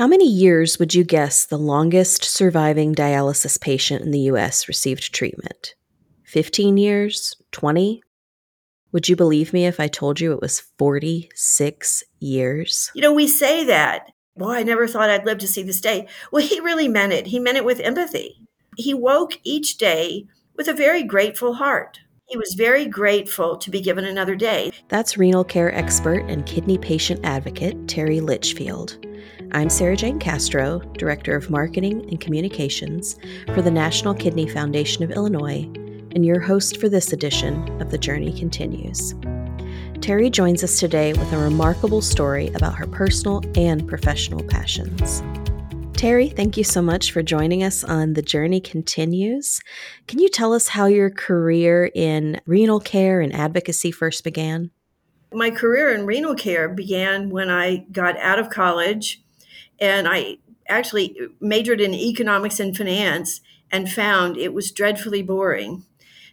How many years would you guess the longest surviving dialysis patient in the US received treatment? 15 years? 20? Would you believe me if I told you it was 46 years? You know, we say that. Well, I never thought I'd live to see this day. Well, he really meant it. He meant it with empathy. He woke each day with a very grateful heart. He was very grateful to be given another day. That's renal care expert and kidney patient advocate Terry Litchfield. I'm Sarah Jane Castro, Director of Marketing and Communications for the National Kidney Foundation of Illinois, and your host for this edition of The Journey Continues. Terry joins us today with a remarkable story about her personal and professional passions. Terry, thank you so much for joining us on The Journey Continues. Can you tell us how your career in renal care and advocacy first began? My career in renal care began when I got out of college and I actually majored in economics and finance and found it was dreadfully boring.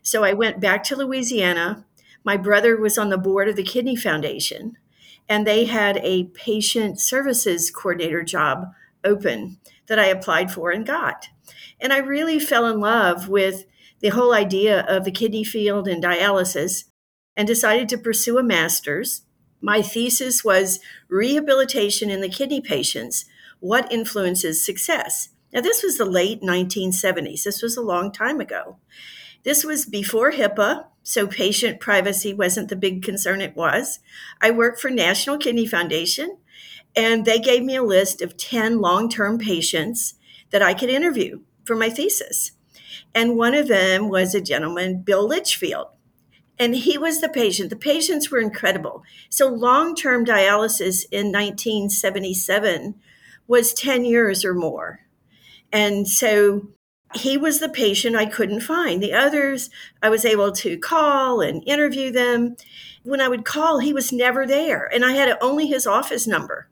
So I went back to Louisiana. My brother was on the board of the Kidney Foundation, and they had a patient services coordinator job open that I applied for and got. And I really fell in love with the whole idea of the kidney field and dialysis and decided to pursue a master's. My thesis was rehabilitation in the kidney patients what influences success? Now, this was the late 1970s. This was a long time ago. This was before HIPAA, so patient privacy wasn't the big concern it was. I worked for National Kidney Foundation, and they gave me a list of 10 long term patients that I could interview for my thesis. And one of them was a gentleman, Bill Litchfield. And he was the patient. The patients were incredible. So, long term dialysis in 1977 was 10 years or more. And so he was the patient I couldn't find. The others, I was able to call and interview them. When I would call, he was never there, and I had only his office number.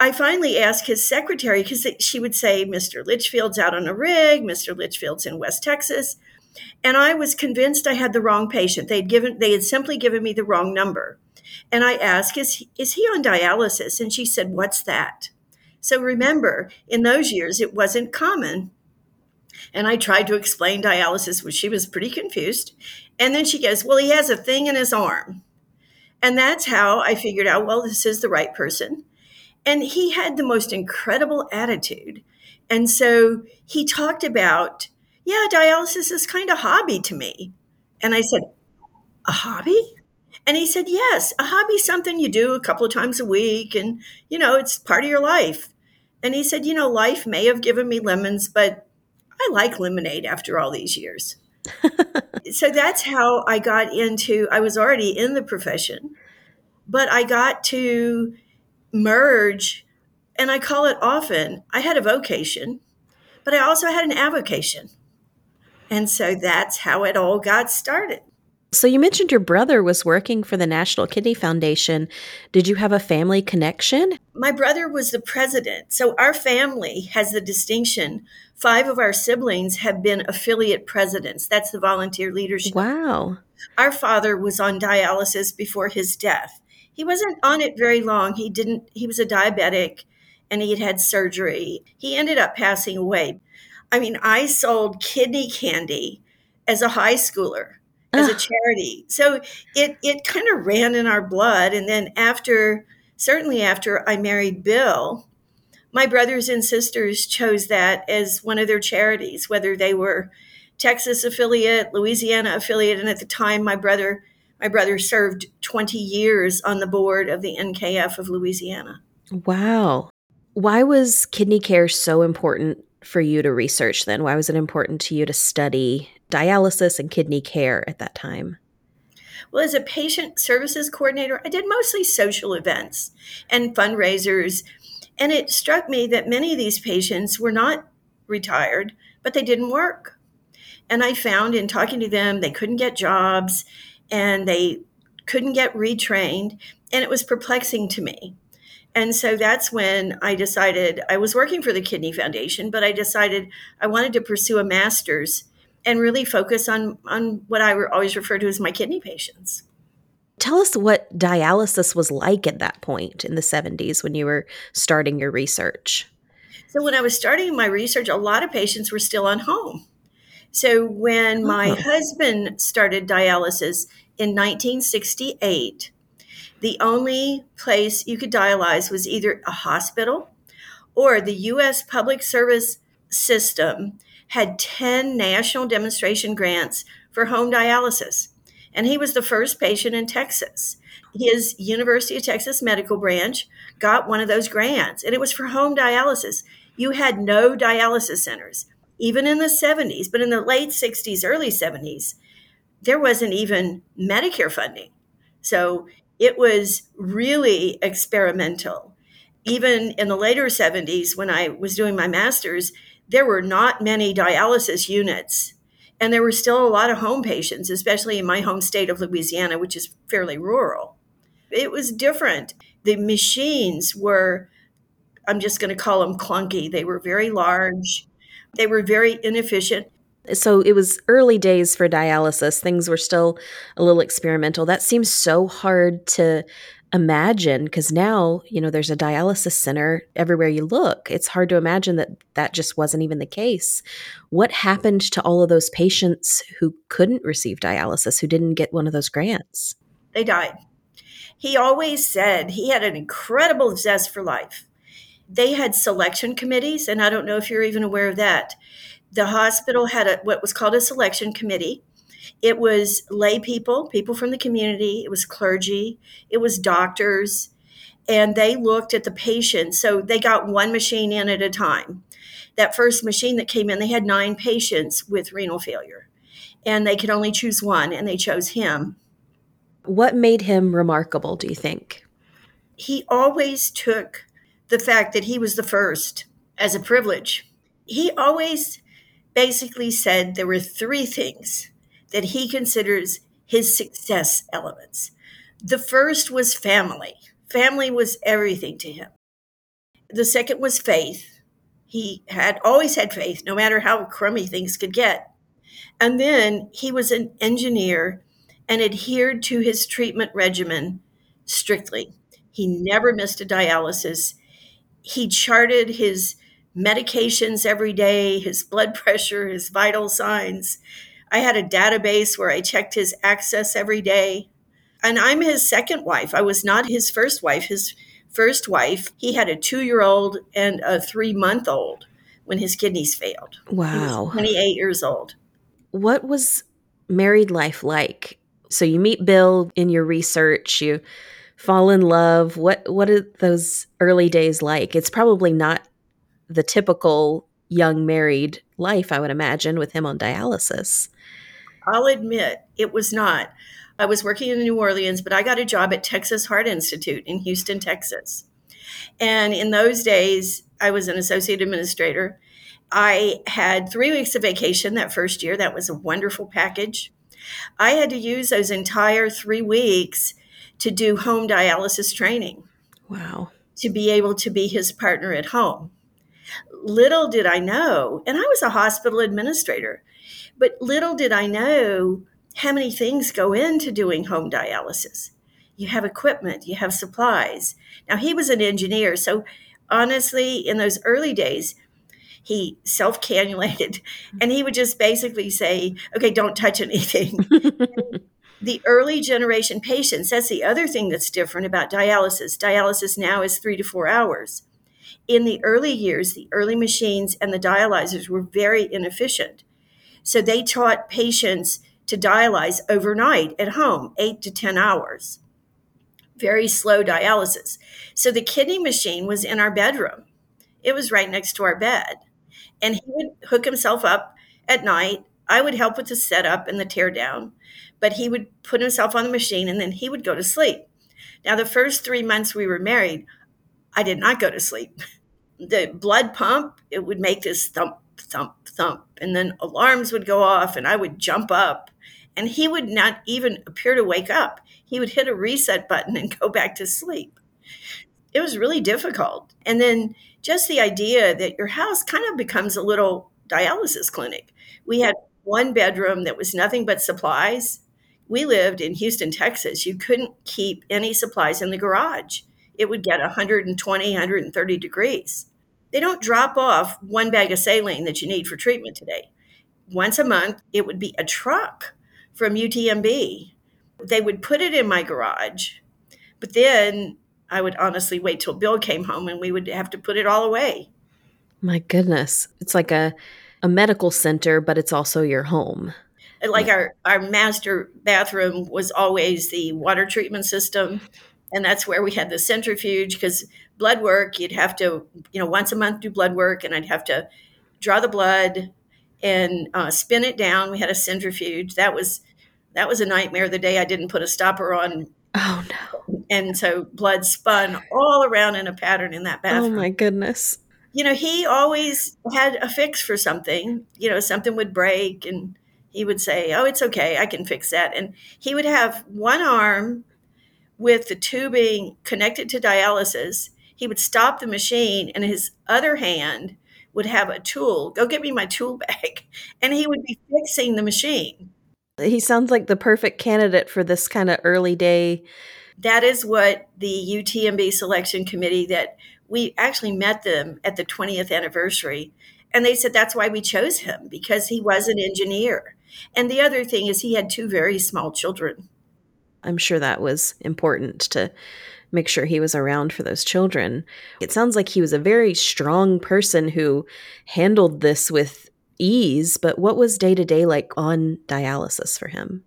I finally asked his secretary because she would say, Mr. Litchfield's out on a rig, Mr. Litchfield's in West Texas. And I was convinced I had the wrong patient. They'd given they had simply given me the wrong number. And I asked, is, is he on dialysis? And she said, What's that? So remember, in those years, it wasn't common. And I tried to explain dialysis, which she was pretty confused. And then she goes, Well, he has a thing in his arm. And that's how I figured out, well, this is the right person. And he had the most incredible attitude. And so he talked about, yeah, dialysis is kind of hobby to me. And I said, a hobby? And he said, Yes, a hobby something you do a couple of times a week and, you know, it's part of your life. And he said, You know, life may have given me lemons, but I like lemonade after all these years. so that's how I got into, I was already in the profession, but I got to merge, and I call it often, I had a vocation, but I also had an avocation. And so that's how it all got started. So you mentioned your brother was working for the National Kidney Foundation. Did you have a family connection? My brother was the president. So our family has the distinction. Five of our siblings have been affiliate presidents. That's the volunteer leadership. Wow. Our father was on dialysis before his death. He wasn't on it very long. He didn't he was a diabetic and he had had surgery. He ended up passing away. I mean, I sold kidney candy as a high schooler as a charity. So it it kind of ran in our blood. And then after, certainly after I married Bill, my brothers and sisters chose that as one of their charities, whether they were Texas affiliate, Louisiana affiliate, and at the time my brother my brother served 20 years on the board of the NKF of Louisiana. Wow. Why was kidney care so important for you to research then? Why was it important to you to study dialysis and kidney care at that time? Well, as a patient services coordinator, I did mostly social events and fundraisers. And it struck me that many of these patients were not retired, but they didn't work. And I found in talking to them, they couldn't get jobs and they couldn't get retrained. And it was perplexing to me. And so that's when I decided I was working for the Kidney Foundation, but I decided I wanted to pursue a master's and really focus on on what I always refer to as my kidney patients. Tell us what dialysis was like at that point in the 70s when you were starting your research. So when I was starting my research, a lot of patients were still on home. So when oh. my Oh. husband started dialysis in 1968, the only place you could dialyze was either a hospital or the US Public Service System had 10 national demonstration grants for home dialysis. And he was the first patient in Texas. His University of Texas medical branch got one of those grants, and it was for home dialysis. You had no dialysis centers, even in the 70s, but in the late 60s, early 70s, there wasn't even Medicare funding. So it was really experimental. Even in the later 70s, when I was doing my master's, there were not many dialysis units. And there were still a lot of home patients, especially in my home state of Louisiana, which is fairly rural. It was different. The machines were, I'm just going to call them clunky. They were very large, they were very inefficient. So it was early days for dialysis. Things were still a little experimental. That seems so hard to imagine because now, you know, there's a dialysis center everywhere you look. It's hard to imagine that that just wasn't even the case. What happened to all of those patients who couldn't receive dialysis, who didn't get one of those grants? They died. He always said he had an incredible zest for life. They had selection committees, and I don't know if you're even aware of that. The hospital had a, what was called a selection committee. It was lay people, people from the community, it was clergy, it was doctors, and they looked at the patient. So they got one machine in at a time. That first machine that came in, they had nine patients with renal failure, and they could only choose one, and they chose him. What made him remarkable, do you think? He always took the fact that he was the first as a privilege. He always basically said there were three things that he considers his success elements. The first was family. Family was everything to him. The second was faith. He had always had faith, no matter how crummy things could get. And then he was an engineer and adhered to his treatment regimen strictly. He never missed a dialysis. He charted his medications every day, his blood pressure, his vital signs. I had a database where I checked his access every day. And I'm his second wife. I was not his first wife. His first wife, he had a two year old and a three month old when his kidneys failed. Wow. 28 years old. What was married life like? So you meet Bill in your research, you fall in love. What what are those early days like? It's probably not the typical young married life, I would imagine, with him on dialysis. I'll admit it was not. I was working in New Orleans, but I got a job at Texas Heart Institute in Houston, Texas. And in those days, I was an associate administrator. I had three weeks of vacation that first year. That was a wonderful package. I had to use those entire three weeks to do home dialysis training. Wow. To be able to be his partner at home. Little did I know, and I was a hospital administrator, but little did I know how many things go into doing home dialysis. You have equipment, you have supplies. Now, he was an engineer, so honestly, in those early days, he self cannulated and he would just basically say, Okay, don't touch anything. the early generation patients, that's the other thing that's different about dialysis. Dialysis now is three to four hours. In the early years, the early machines and the dialyzers were very inefficient. So they taught patients to dialyze overnight at home, eight to 10 hours. Very slow dialysis. So the kidney machine was in our bedroom, it was right next to our bed. And he would hook himself up at night. I would help with the setup and the teardown, but he would put himself on the machine and then he would go to sleep. Now, the first three months we were married, I did not go to sleep. The blood pump, it would make this thump, thump, thump. And then alarms would go off and I would jump up and he would not even appear to wake up. He would hit a reset button and go back to sleep. It was really difficult. And then just the idea that your house kind of becomes a little dialysis clinic. We had one bedroom that was nothing but supplies. We lived in Houston, Texas. You couldn't keep any supplies in the garage. It would get 120, 130 degrees. They don't drop off one bag of saline that you need for treatment today. Once a month, it would be a truck from UTMB. They would put it in my garage, but then I would honestly wait till Bill came home and we would have to put it all away. My goodness. It's like a, a medical center, but it's also your home. Like our, our master bathroom was always the water treatment system. And that's where we had the centrifuge because blood work, you'd have to, you know, once a month do blood work and I'd have to draw the blood and uh, spin it down. We had a centrifuge. That was that was a nightmare the day I didn't put a stopper on. Oh no. And so blood spun all around in a pattern in that bathroom. Oh my goodness. You know, he always had a fix for something. You know, something would break and he would say, "Oh, it's okay. I can fix that." And he would have one arm with the tubing connected to dialysis. He would stop the machine and his other hand would have a tool. Go get me my tool bag. And he would be fixing the machine. He sounds like the perfect candidate for this kind of early day. That is what the UTMB selection committee that we actually met them at the 20th anniversary. And they said that's why we chose him because he was an engineer. And the other thing is he had two very small children. I'm sure that was important to make sure he was around for those children. It sounds like he was a very strong person who handled this with ease, but what was day to day like on dialysis for him?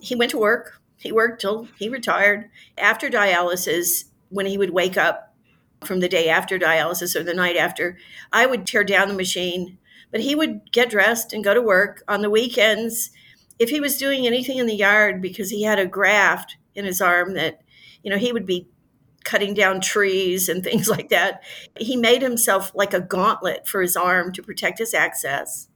He went to work. He worked till he retired. After dialysis, when he would wake up from the day after dialysis or the night after, I would tear down the machine, but he would get dressed and go to work on the weekends. If he was doing anything in the yard because he had a graft in his arm that, you know, he would be cutting down trees and things like that. He made himself like a gauntlet for his arm to protect his access.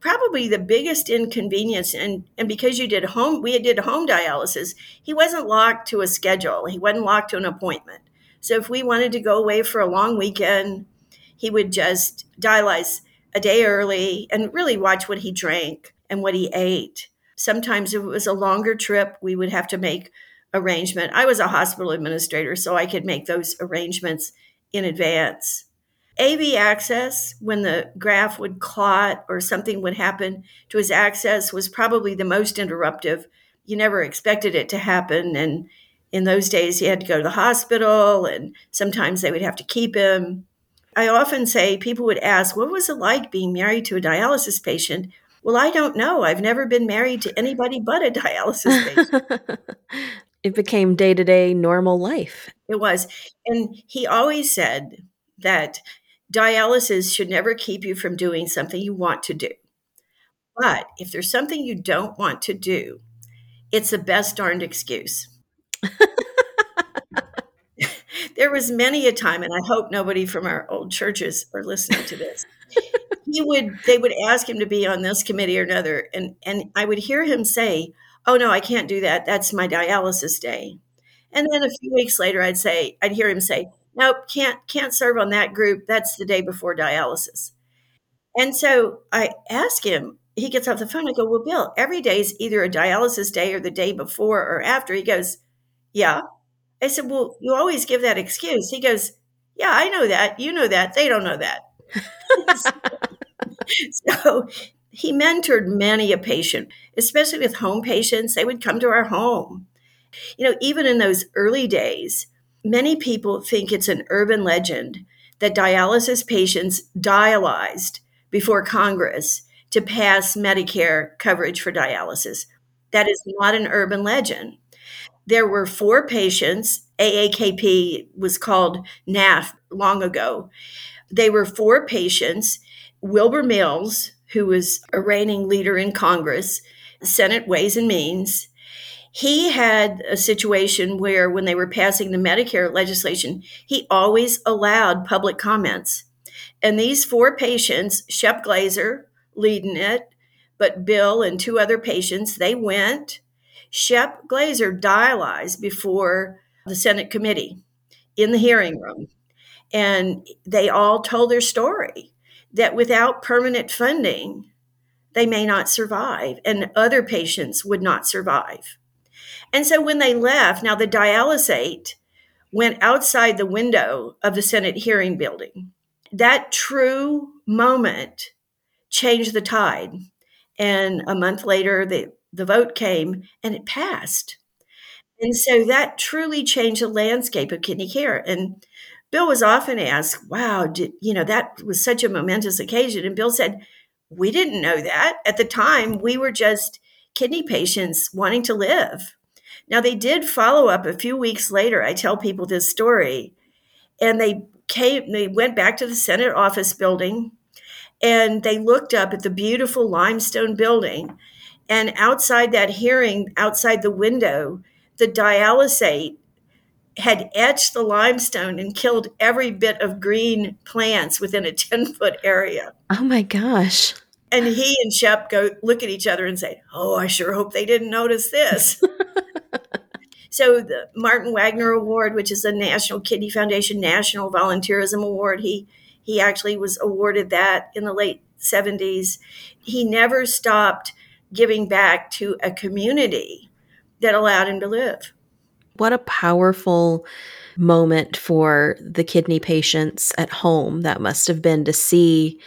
Probably the biggest inconvenience, and, and because you did home, we did home dialysis, he wasn't locked to a schedule. He wasn't locked to an appointment. So if we wanted to go away for a long weekend, he would just dialyze a day early and really watch what he drank and what he ate. Sometimes if it was a longer trip, we would have to make arrangement. I was a hospital administrator, so I could make those arrangements in advance. AV access, when the graft would clot or something would happen to his access, was probably the most interruptive. You never expected it to happen. And in those days, he had to go to the hospital, and sometimes they would have to keep him. I often say people would ask, What was it like being married to a dialysis patient? Well, I don't know. I've never been married to anybody but a dialysis patient. it became day to day normal life. It was. And he always said that dialysis should never keep you from doing something you want to do. But if there's something you don't want to do, it's the best darned excuse. there was many a time, and I hope nobody from our old churches are listening to this. he would they would ask him to be on this committee or another, and and I would hear him say, oh no, I can't do that. That's my dialysis day. And then a few weeks later, I'd say, I'd hear him say, nope, can't can't serve on that group. That's the day before dialysis. And so I ask him, he gets off the phone. I go, well, Bill, every day is either a dialysis day or the day before or after. He goes, yeah. I said, well, you always give that excuse. He goes, yeah, I know that. You know that. They don't know that. so he mentored many a patient, especially with home patients. They would come to our home. You know, even in those early days, many people think it's an urban legend that dialysis patients dialyzed before Congress to pass Medicare coverage for dialysis. That is not an urban legend. There were four patients, AAKP was called NAF long ago. They were four patients Wilbur Mills, who was a reigning leader in Congress, Senate Ways and Means, he had a situation where when they were passing the Medicare legislation, he always allowed public comments. And these four patients, Shep Glazer leading it, but Bill and two other patients, they went. Shep Glazer dialyzed before the Senate committee in the hearing room. And they all told their story that without permanent funding, they may not survive, and other patients would not survive. And so when they left, now the dialysate went outside the window of the Senate hearing building. that true moment changed the tide. And a month later, the, the vote came and it passed. And so that truly changed the landscape of kidney care. And Bill was often asked, wow, did, you know, that was such a momentous occasion. And Bill said, we didn't know that. At the time, we were just kidney patients wanting to live. Now, they did follow up a few weeks later. I tell people this story, and they came, they went back to the Senate office building and they looked up at the beautiful limestone building. And outside that hearing, outside the window, the dialysate had etched the limestone and killed every bit of green plants within a 10 foot area. Oh my gosh. And he and Shep go look at each other and say, Oh, I sure hope they didn't notice this. so the Martin Wagner Award, which is a National Kidney Foundation National Volunteerism Award, he he actually was awarded that in the late 70s. He never stopped giving back to a community that allowed him to live. What a powerful moment for the kidney patients at home that must have been to see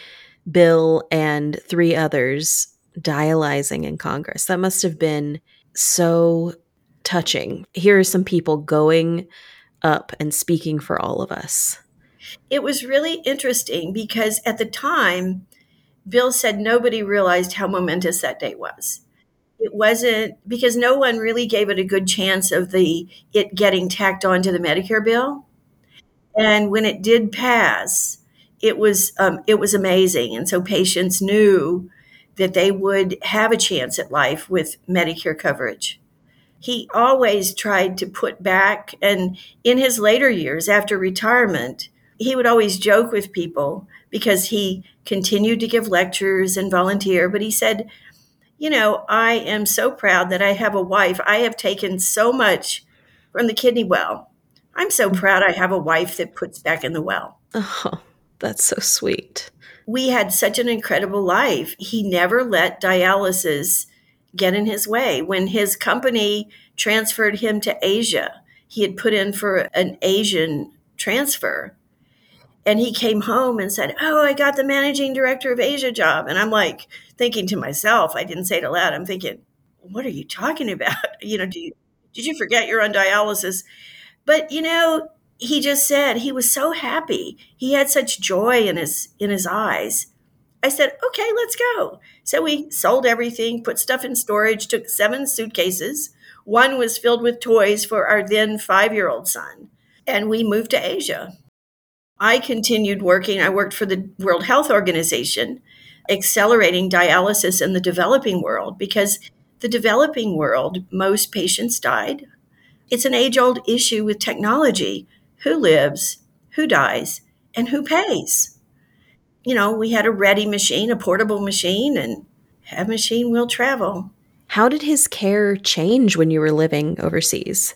Bill and three others dialyzing in Congress. That must have been so touching. Here are some people going up and speaking for all of us. It was really interesting because at the time, Bill said nobody realized how momentous that day was it wasn't because no one really gave it a good chance of the it getting tacked onto the Medicare bill. And when it did pass, it was um, it was amazing, and so patients knew that they would have a chance at life with Medicare coverage. He always tried to put back, and in his later years after retirement, he would always joke with people because he continued to give lectures and volunteer. But he said, you know, I am so proud that I have a wife. I have taken so much from the kidney well. I'm so mm-hmm. proud I have a wife that puts back in the well. Oh, that's so sweet. We had such an incredible life. He never let dialysis get in his way. When his company transferred him to Asia, he had put in for an Asian transfer. And he came home and said, Oh, I got the managing director of Asia job. And I'm like, thinking to myself, I didn't say it aloud. I'm thinking, what are you talking about? You know, do you, did you forget you're on dialysis? But you know, he just said he was so happy. He had such joy in his in his eyes. I said, "Okay, let's go." So we sold everything, put stuff in storage, took seven suitcases. One was filled with toys for our then 5-year-old son, and we moved to Asia. I continued working. I worked for the World Health Organization accelerating dialysis in the developing world because the developing world, most patients died. It's an age old issue with technology who lives, who dies, and who pays. You know, we had a ready machine, a portable machine, and have machine will travel. How did his care change when you were living overseas?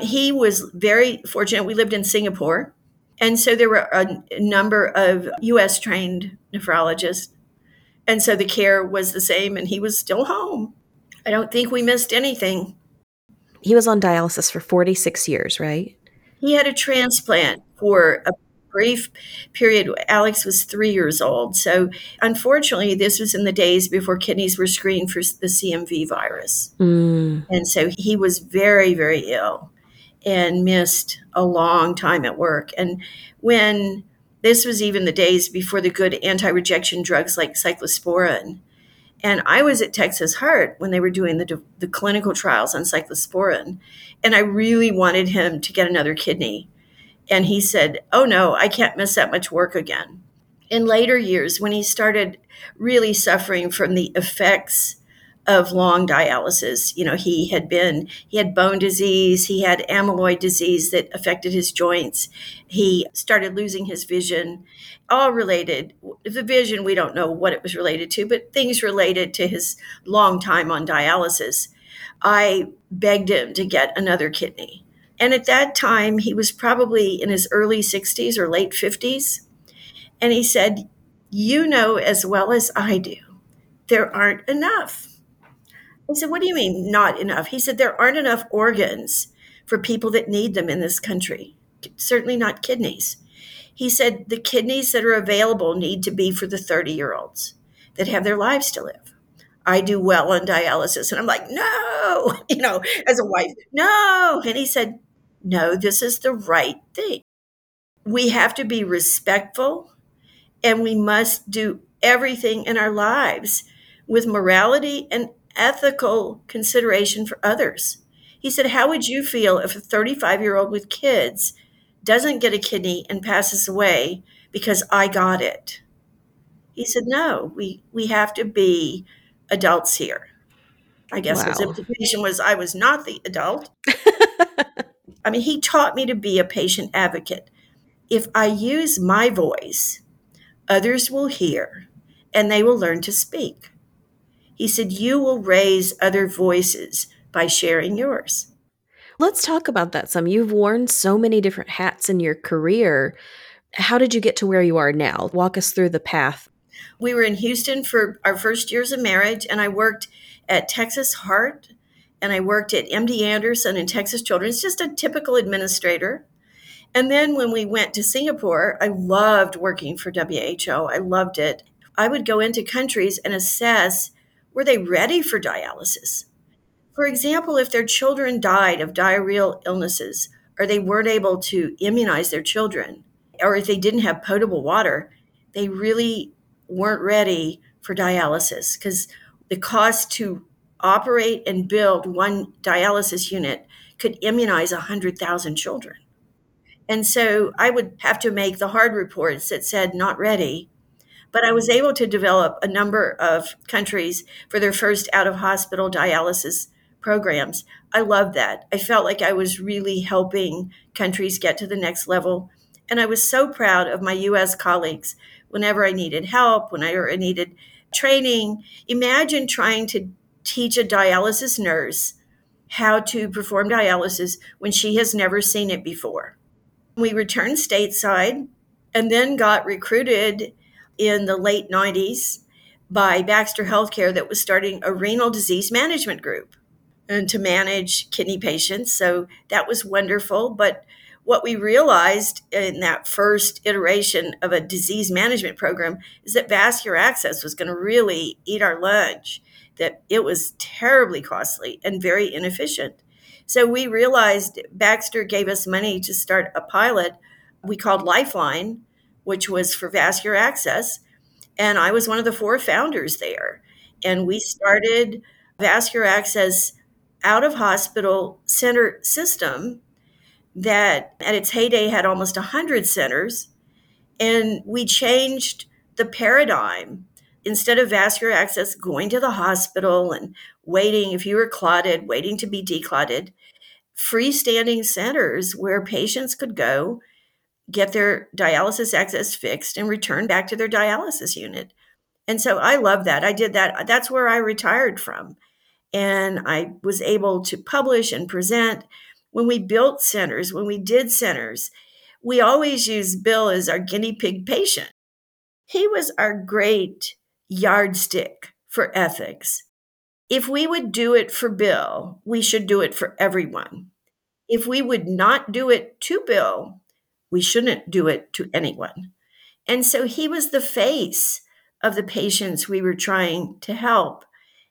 He was very fortunate. We lived in Singapore. And so there were a number of US trained nephrologists and so the care was the same, and he was still home. I don't think we missed anything. He was on dialysis for 46 years, right? He had a transplant for a brief period. Alex was three years old. So, unfortunately, this was in the days before kidneys were screened for the CMV virus. Mm. And so he was very, very ill and missed a long time at work. And when this was even the days before the good anti rejection drugs like cyclosporin. And I was at Texas Heart when they were doing the, the clinical trials on cyclosporin. And I really wanted him to get another kidney. And he said, Oh no, I can't miss that much work again. In later years, when he started really suffering from the effects of long dialysis. You know, he had been, he had bone disease, he had amyloid disease that affected his joints. He started losing his vision, all related. The vision, we don't know what it was related to, but things related to his long time on dialysis. I begged him to get another kidney. And at that time, he was probably in his early 60s or late 50s. And he said, You know as well as I do, there aren't enough I said, What do you mean, not enough? He said, There aren't enough organs for people that need them in this country, certainly not kidneys. He said the kidneys that are available need to be for the 30 year olds that have their lives to live. I do well on dialysis. And I'm like, no, you know, as a wife, no. And he said, no, this is the right thing. We have to be respectful and we must do everything in our lives with morality and ethical consideration for others. He said, How would you feel if a 35 year old with kids doesn't get a kidney and passes away because I got it? He said, No, we, we have to be adults here. I guess wow. his implication was I was not the adult. I mean, he taught me to be a patient advocate. If I use my voice, others will hear and they will learn to speak. He said, You will raise other voices by sharing yours. Let's talk about that some. You've worn so many different hats in your career. How did you get to where you are now? Walk us through the path. We were in Houston for our first years of marriage, and I worked at Texas Heart and I worked at MD Anderson and Texas Children's, just a typical administrator. And then when we went to Singapore, I loved working for WHO. I loved it. I would go into countries and assess were they ready for dialysis? For example, if their children died of diarrheal illnesses or they weren't able to immunize their children, or if they didn't have potable water, they really weren't ready for dialysis because the cost to operate and build one dialysis unit could immunize 100,000 children. And so I would have to make the hard reports that said not ready. But I was able to develop a number of countries for their first out of hospital dialysis programs. I loved that. I felt like I was really helping countries get to the next level. And I was so proud of my US colleagues whenever I needed help, whenever I needed training. Imagine trying to teach a dialysis nurse how to perform dialysis when she has never seen it before. We returned stateside and then got recruited in the late 90s by Baxter Healthcare that was starting a renal disease management group and to manage kidney patients. So that was wonderful. But what we realized in that first iteration of a disease management program is that vascular access was going to really eat our lunch that it was terribly costly and very inefficient. So we realized Baxter gave us money to start a pilot we called Lifeline, which was for vascular access. And I was one of the four founders there. And we started vascular access out of hospital center system that at its heyday had almost 100 centers. And we changed the paradigm instead of vascular access going to the hospital and waiting, if you were clotted, waiting to be declotted, freestanding centers where patients could go get their dialysis access fixed and return back to their dialysis unit. And so I love that. I did that. That's where I retired from. And I was able to publish and present. When we built centers, when we did centers, we always used Bill as our guinea pig patient. He was our great yardstick for ethics. If we would do it for Bill, we should do it for everyone. If we would not do it to Bill, we shouldn't do it to anyone. And so he was the face of the patients we were trying to help.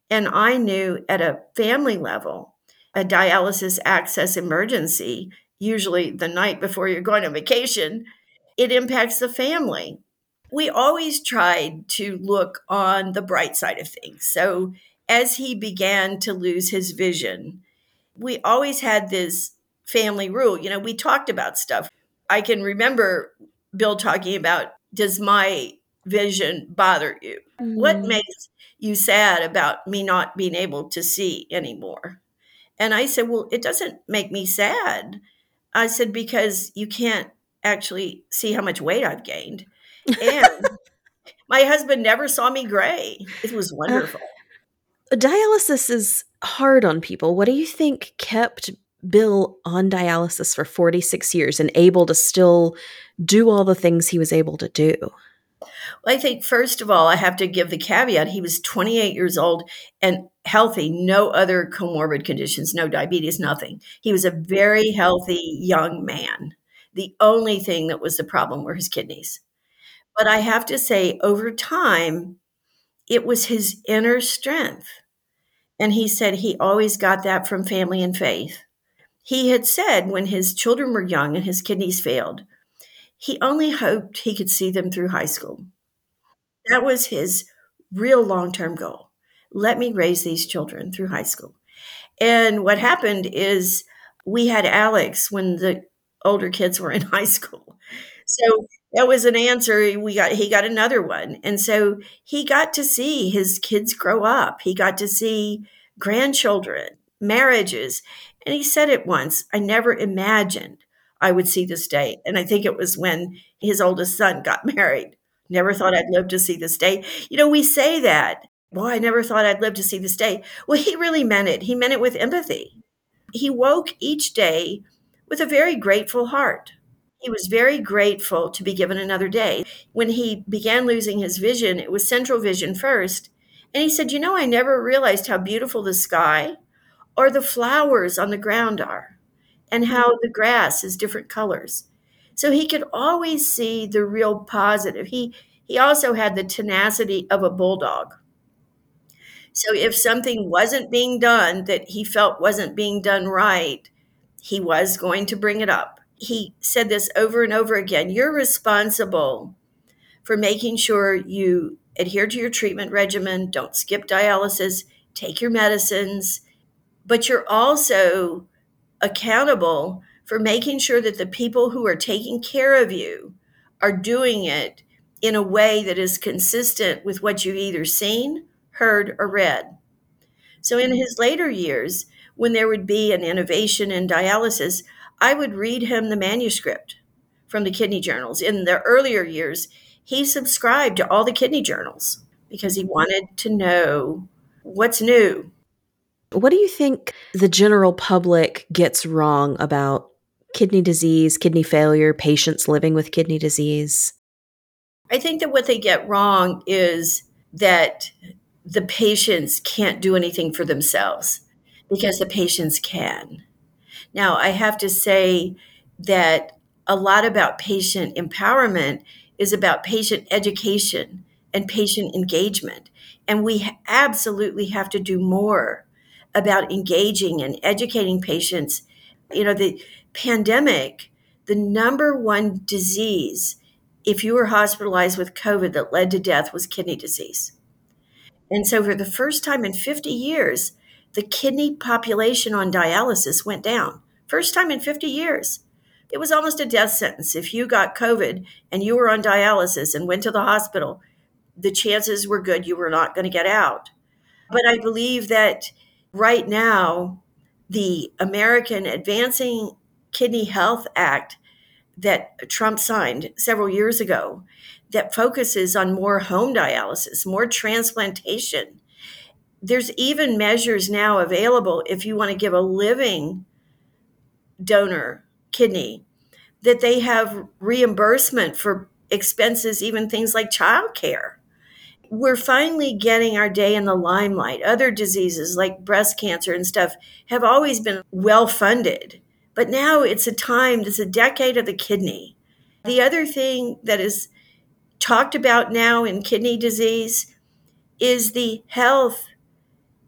And I knew at a family level, a dialysis access emergency, usually the night before you're going on vacation, it impacts the family we always tried to look on the bright side of things. So as he began to lose his vision, we always had this family rule. You know, we talked about stuff. I can remember Bill talking about does my vision bother you? Mm-hmm. What makes you sad about me not being able to see anymore? And I said, Well, it doesn't make me sad. I said, Because you can't actually see how much weight I've gained and my husband never saw me gray. It was wonderful. Uh, dialysis is hard on people. What do you think kept Bill on dialysis for 46 years and able to still do all the things he was able to do? Well, I think, first of all, I have to give the caveat he was 28 years old and healthy, no other comorbid conditions, no diabetes, nothing. He was a very healthy young man The only thing that was the problem were his kidneys. But I have to say, over time, it was his inner strength. And he said he always got that from family and faith. He had said when his children were young and his kidneys failed, he only hoped he could see them through high school. That was his real long term goal. Let me raise these children through high school. And what happened is we had Alex when the older kids were in high school. So that was an answer. We got he got another one. And so he got to see his kids grow up. He got to see grandchildren, marriages. And he said it once, I never imagined I would see this day. And I think it was when his oldest son got married. Never thought I'd live to see this day. You know, we say that. Boy, I never thought I'd live to see this day. Well, he really meant it. He meant it with empathy. He woke each day with a very grateful heart. He was very grateful to be given another day. When he began losing his vision, it was central vision first. And he said, You know, I never realized how beautiful the sky or the flowers on the ground are and how mm-hmm. the grass is different colors. So he could always see the real positive. He he also had the tenacity of a bulldog. So if something wasn't being done that he felt wasn't being done right, he was going to bring it up. He said this over and over again. You're responsible for making sure you adhere to your treatment regimen, don't skip dialysis, take your medicines, but you're also accountable for making sure that the people who are taking care of you are doing it in a way that is consistent with what you've either seen, heard, or read. So, in his later years, when there would be an innovation in dialysis, I would read him the manuscript from the kidney journals. In the earlier years, he subscribed to all the kidney journals because he wanted to know what's new what do you think the general public gets wrong about kidney disease, kidney failure, patients living with kidney disease? I think that what they get wrong is that the patients can't do anything for themselves because the patients can. Now, I have to say that a lot about patient empowerment is about patient education and patient engagement. And we absolutely have to do more about engaging and educating patients. You know, the pandemic, the number one disease, if you were hospitalized with COVID that led to death, was kidney disease. And so, for the first time in 50 years, the kidney population on dialysis went down. First time in 50 years. It was almost a death sentence. If you got COVID and you were on dialysis and went to the hospital, the chances were good you were not going to get out. But I believe that right now, the American Advancing Kidney Health Act that Trump signed several years ago that focuses on more home dialysis, more transplantation. There's even measures now available if you want to give a living donor kidney that they have reimbursement for expenses, even things like childcare we're finally getting our day in the limelight. Other diseases like breast cancer and stuff have always been well funded, but now it's a time, it's a decade of the kidney. The other thing that is talked about now in kidney disease is the health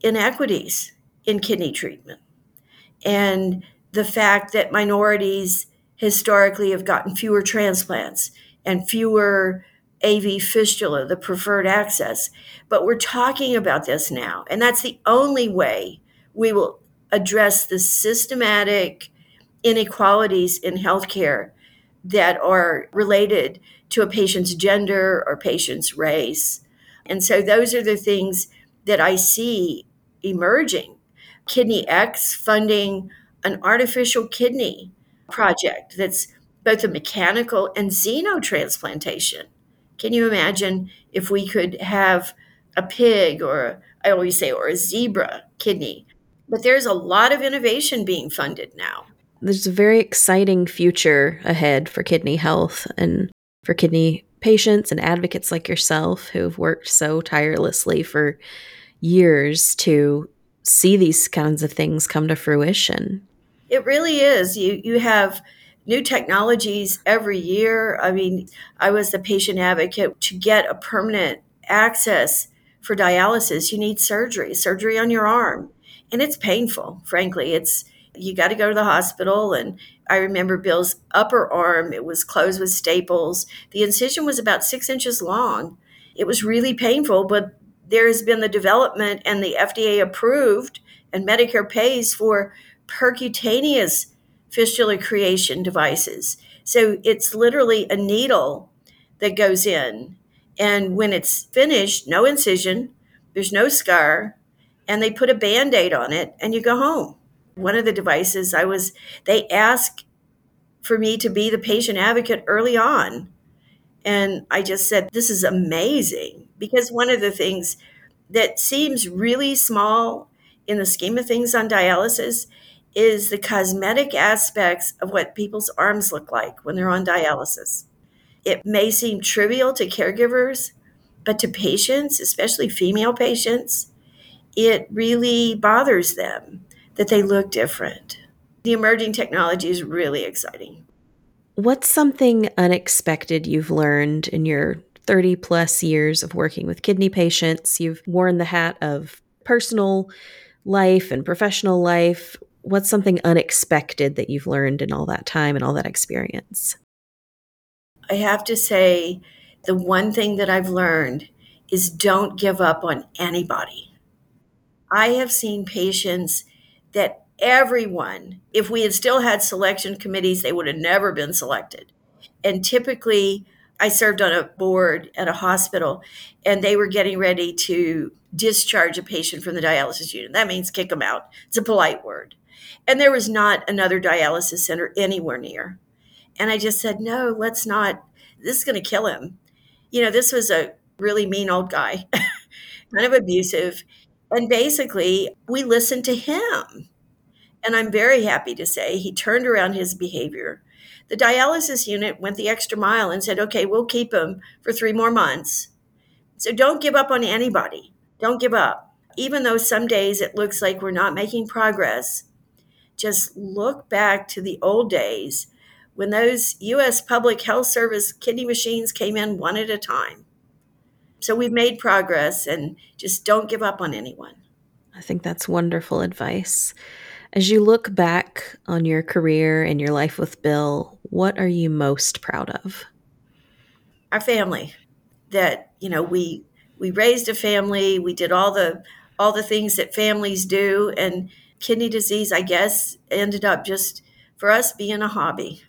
inequities in kidney treatment and the fact that minorities historically have gotten fewer transplants and fewer AV fistula, the preferred access. But we're talking about this now. And that's the only way we will address the systematic inequalities in healthcare that are related to a patient's gender or patient's race. And so those are the things that I see emerging. Kidney X funding an artificial kidney project that's both a mechanical and xenotransplantation can you imagine if we could have a pig or I always say or a zebra kidney? But there's a lot of innovation being funded now. There's a very exciting future ahead for kidney health and for kidney patients and advocates like yourself who've worked so tirelessly for years to see these kinds of things come to fruition. It really is. You you have new technologies every year. I mean, I was the patient advocate to get a permanent access for dialysis. You need surgery, surgery on your arm. And it's painful, frankly. It's you got to go to the hospital and I remember Bill's upper arm, it was closed with staples. The incision was about six inches long. It was really painful, but there has been the development and the FDA approved and Medicare pays for percutaneous fistula creation devices. So it's literally a needle that goes in. And when it's finished, no incision, there's no scar, and they put a band aid on it, and you go home. One of the devices I was, they asked for me to be the patient advocate early on. And I just said, this is amazing. Because one of the things that seems really small in the scheme of things on dialysis is the cosmetic aspects of what people's arms look like when they're on dialysis. It may seem trivial to caregivers, but to patients, especially female patients, it really bothers them that they look different. The emerging technology is really exciting. What's something unexpected you've learned in your 30 plus years of working with kidney patients? You've worn the hat of personal life and professional life what's something unexpected that you've learned in all that time and all that experience? I have to say, the one thing that I've learned is don't give up on anybody. I have seen patients that everyone, if we had still had selection committees, they would have never been selected. And typically, I served on a board at a hospital, and they were getting ready to discharge a patient from the dialysis unit. That means kick them out. It's a polite word. And there was not another dialysis center anywhere near. And I just said, no, let's not. This is going to kill him. You know, this was a really mean old guy, kind of abusive. And basically, we listened to him. And I'm very happy to say he turned around his behavior. The dialysis unit went the extra mile and said, okay, we'll keep him for three more months. So don't give up on anybody. Don't give up. Even though some days it looks like we're not making progress, just look back to the old days when those US Public Health Service kidney machines came in one at a time. So we've made progress and just don't give up on anyone. I think that's wonderful advice. As you look back on your career and your life with Bill, what are you most proud of? Our family. That, you know, we we raised a family, we did all the all the things that families do and kidney disease, I guess, ended up just for us being a hobby.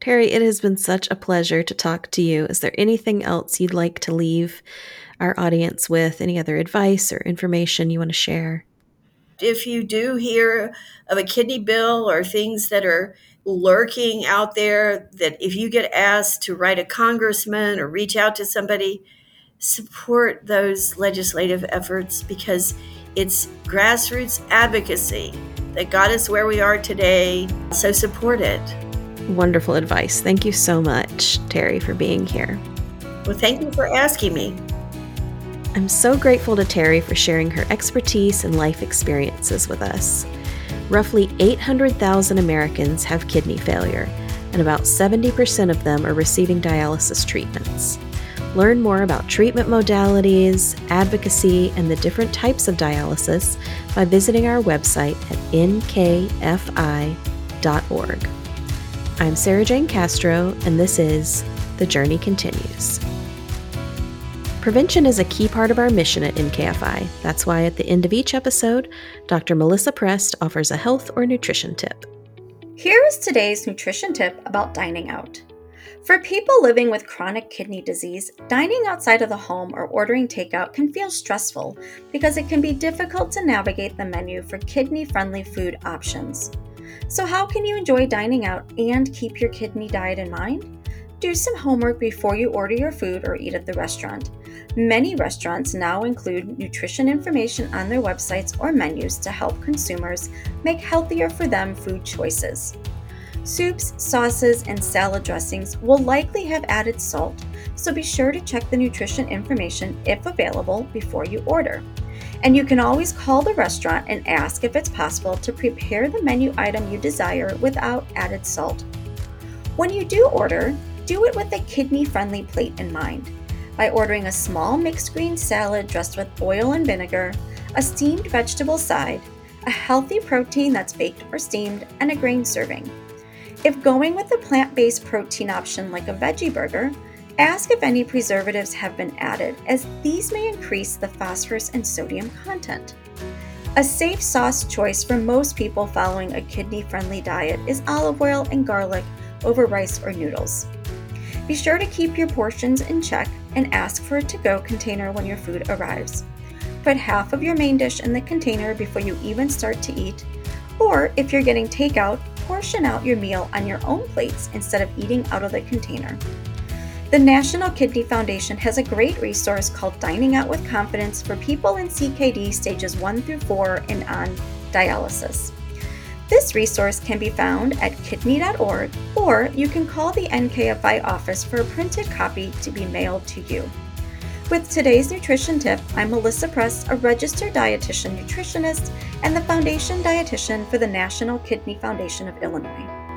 Terry, it has been such a pleasure to talk to you. Is there anything else you'd like to leave our audience with? Any other advice or information you want to share? If you do hear of a kidney bill or things that are lurking out there, that if you get asked to write a congressman or reach out to somebody, support those legislative efforts because it's grassroots advocacy that got us where we are today. So support it. Wonderful advice. Thank you so much, Terry, for being here. Well, thank you for asking me. I'm so grateful to Terry for sharing her expertise and life experiences with us. Roughly 800,000 Americans have kidney failure, and about 70% of them are receiving dialysis treatments. Learn more about treatment modalities, advocacy, and the different types of dialysis by visiting our website at nkfi.org. I'm Sarah Jane Castro, and this is The Journey Continues. Prevention is a key part of our mission at NKFI. That's why at the end of each episode, Dr. Melissa Prest offers a health or nutrition tip. Here is today's nutrition tip about dining out. For people living with chronic kidney disease, dining outside of the home or ordering takeout can feel stressful because it can be difficult to navigate the menu for kidney friendly food options. So, how can you enjoy dining out and keep your kidney diet in mind? Do some homework before you order your food or eat at the restaurant. Many restaurants now include nutrition information on their websites or menus to help consumers make healthier for them food choices. Soups, sauces, and salad dressings will likely have added salt, so be sure to check the nutrition information if available before you order. And you can always call the restaurant and ask if it's possible to prepare the menu item you desire without added salt. When you do order, do it with a kidney friendly plate in mind by ordering a small mixed green salad dressed with oil and vinegar, a steamed vegetable side, a healthy protein that's baked or steamed, and a grain serving. If going with a plant based protein option like a veggie burger, ask if any preservatives have been added, as these may increase the phosphorus and sodium content. A safe sauce choice for most people following a kidney friendly diet is olive oil and garlic over rice or noodles. Be sure to keep your portions in check and ask for a to go container when your food arrives. Put half of your main dish in the container before you even start to eat, or if you're getting takeout, portion out your meal on your own plates instead of eating out of the container. The National Kidney Foundation has a great resource called Dining Out with Confidence for people in CKD stages 1 through 4 and on dialysis. This resource can be found at kidney.org or you can call the NKFI office for a printed copy to be mailed to you. With today's nutrition tip, I'm Melissa Prest, a registered dietitian nutritionist and the foundation dietitian for the National Kidney Foundation of Illinois.